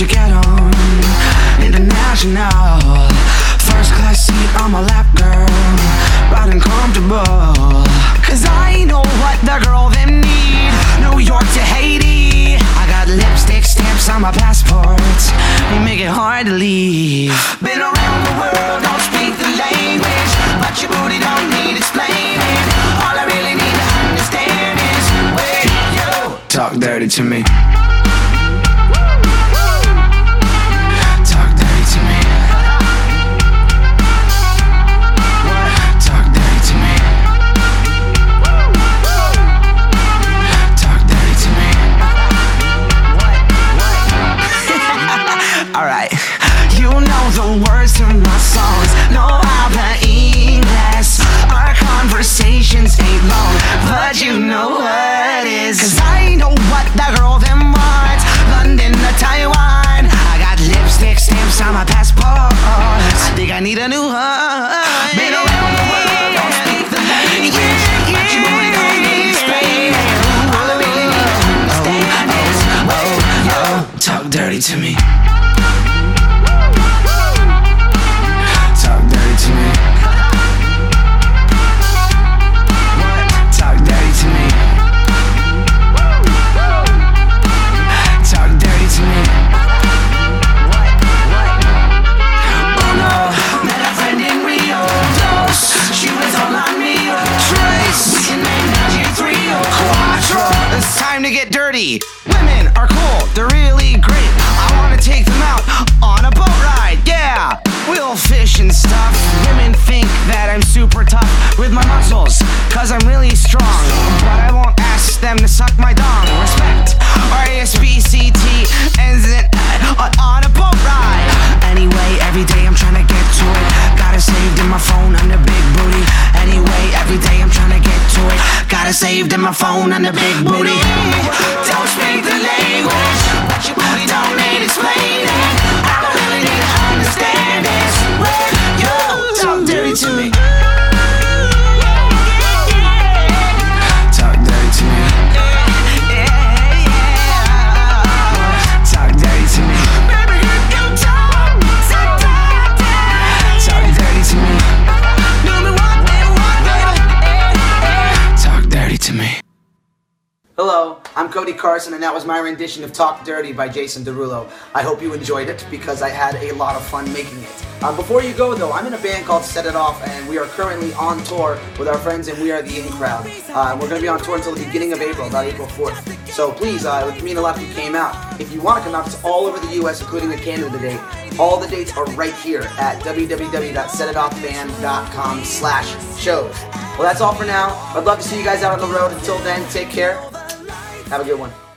to get on international. First class seat on my lap, girl. Riding comfortable. Cause I know what the girl them need. New York to Haiti. I got lipstick stamps on my passport. They make it hard to leave. Been around the world, don't speak the language. But your booty don't need explaining. All I really need to understand is where you talk dirty to me. You know the words to my songs. Know how the English. Our conversations ain't long. But you know what is. Cause I know what the girl them wants. London to Taiwan. I got lipstick stamps on my passport. I think I need a new one. Been around the world, don't speak the language. But you really don't need explaining. All I really need to understand is, whoa, oh, oh, yo, oh, talk dirty to me. To get dirty. Women are cool, they're really great. I wanna take them out on a boat ride, yeah. We'll fish and stuff. Women think that I'm super tough with my muscles, cause I'm really strong. But I won't ask them to suck my dong. It. Saved in my phone under big booty. Don't speak the language, don't need explaining. I'm Cody Carson, and that was my rendition of Talk Dirty by Jason Derulo. I hope you enjoyed it because I had a lot of fun making it. Uh, before you go, though, I'm in a band called Set It Off, and we are currently on tour with our friends, and we are the In Crowd. Uh, we're going to be on tour until the beginning of April, about April 4th. So please, uh, it would mean a lot if you came out. If you want to come out, it's all over the U.S., including the Canada date. All the dates are right here at www.setitoffband.com slash shows. Well, that's all for now. I'd love to see you guys out on the road. Until then, take care. Have a good one.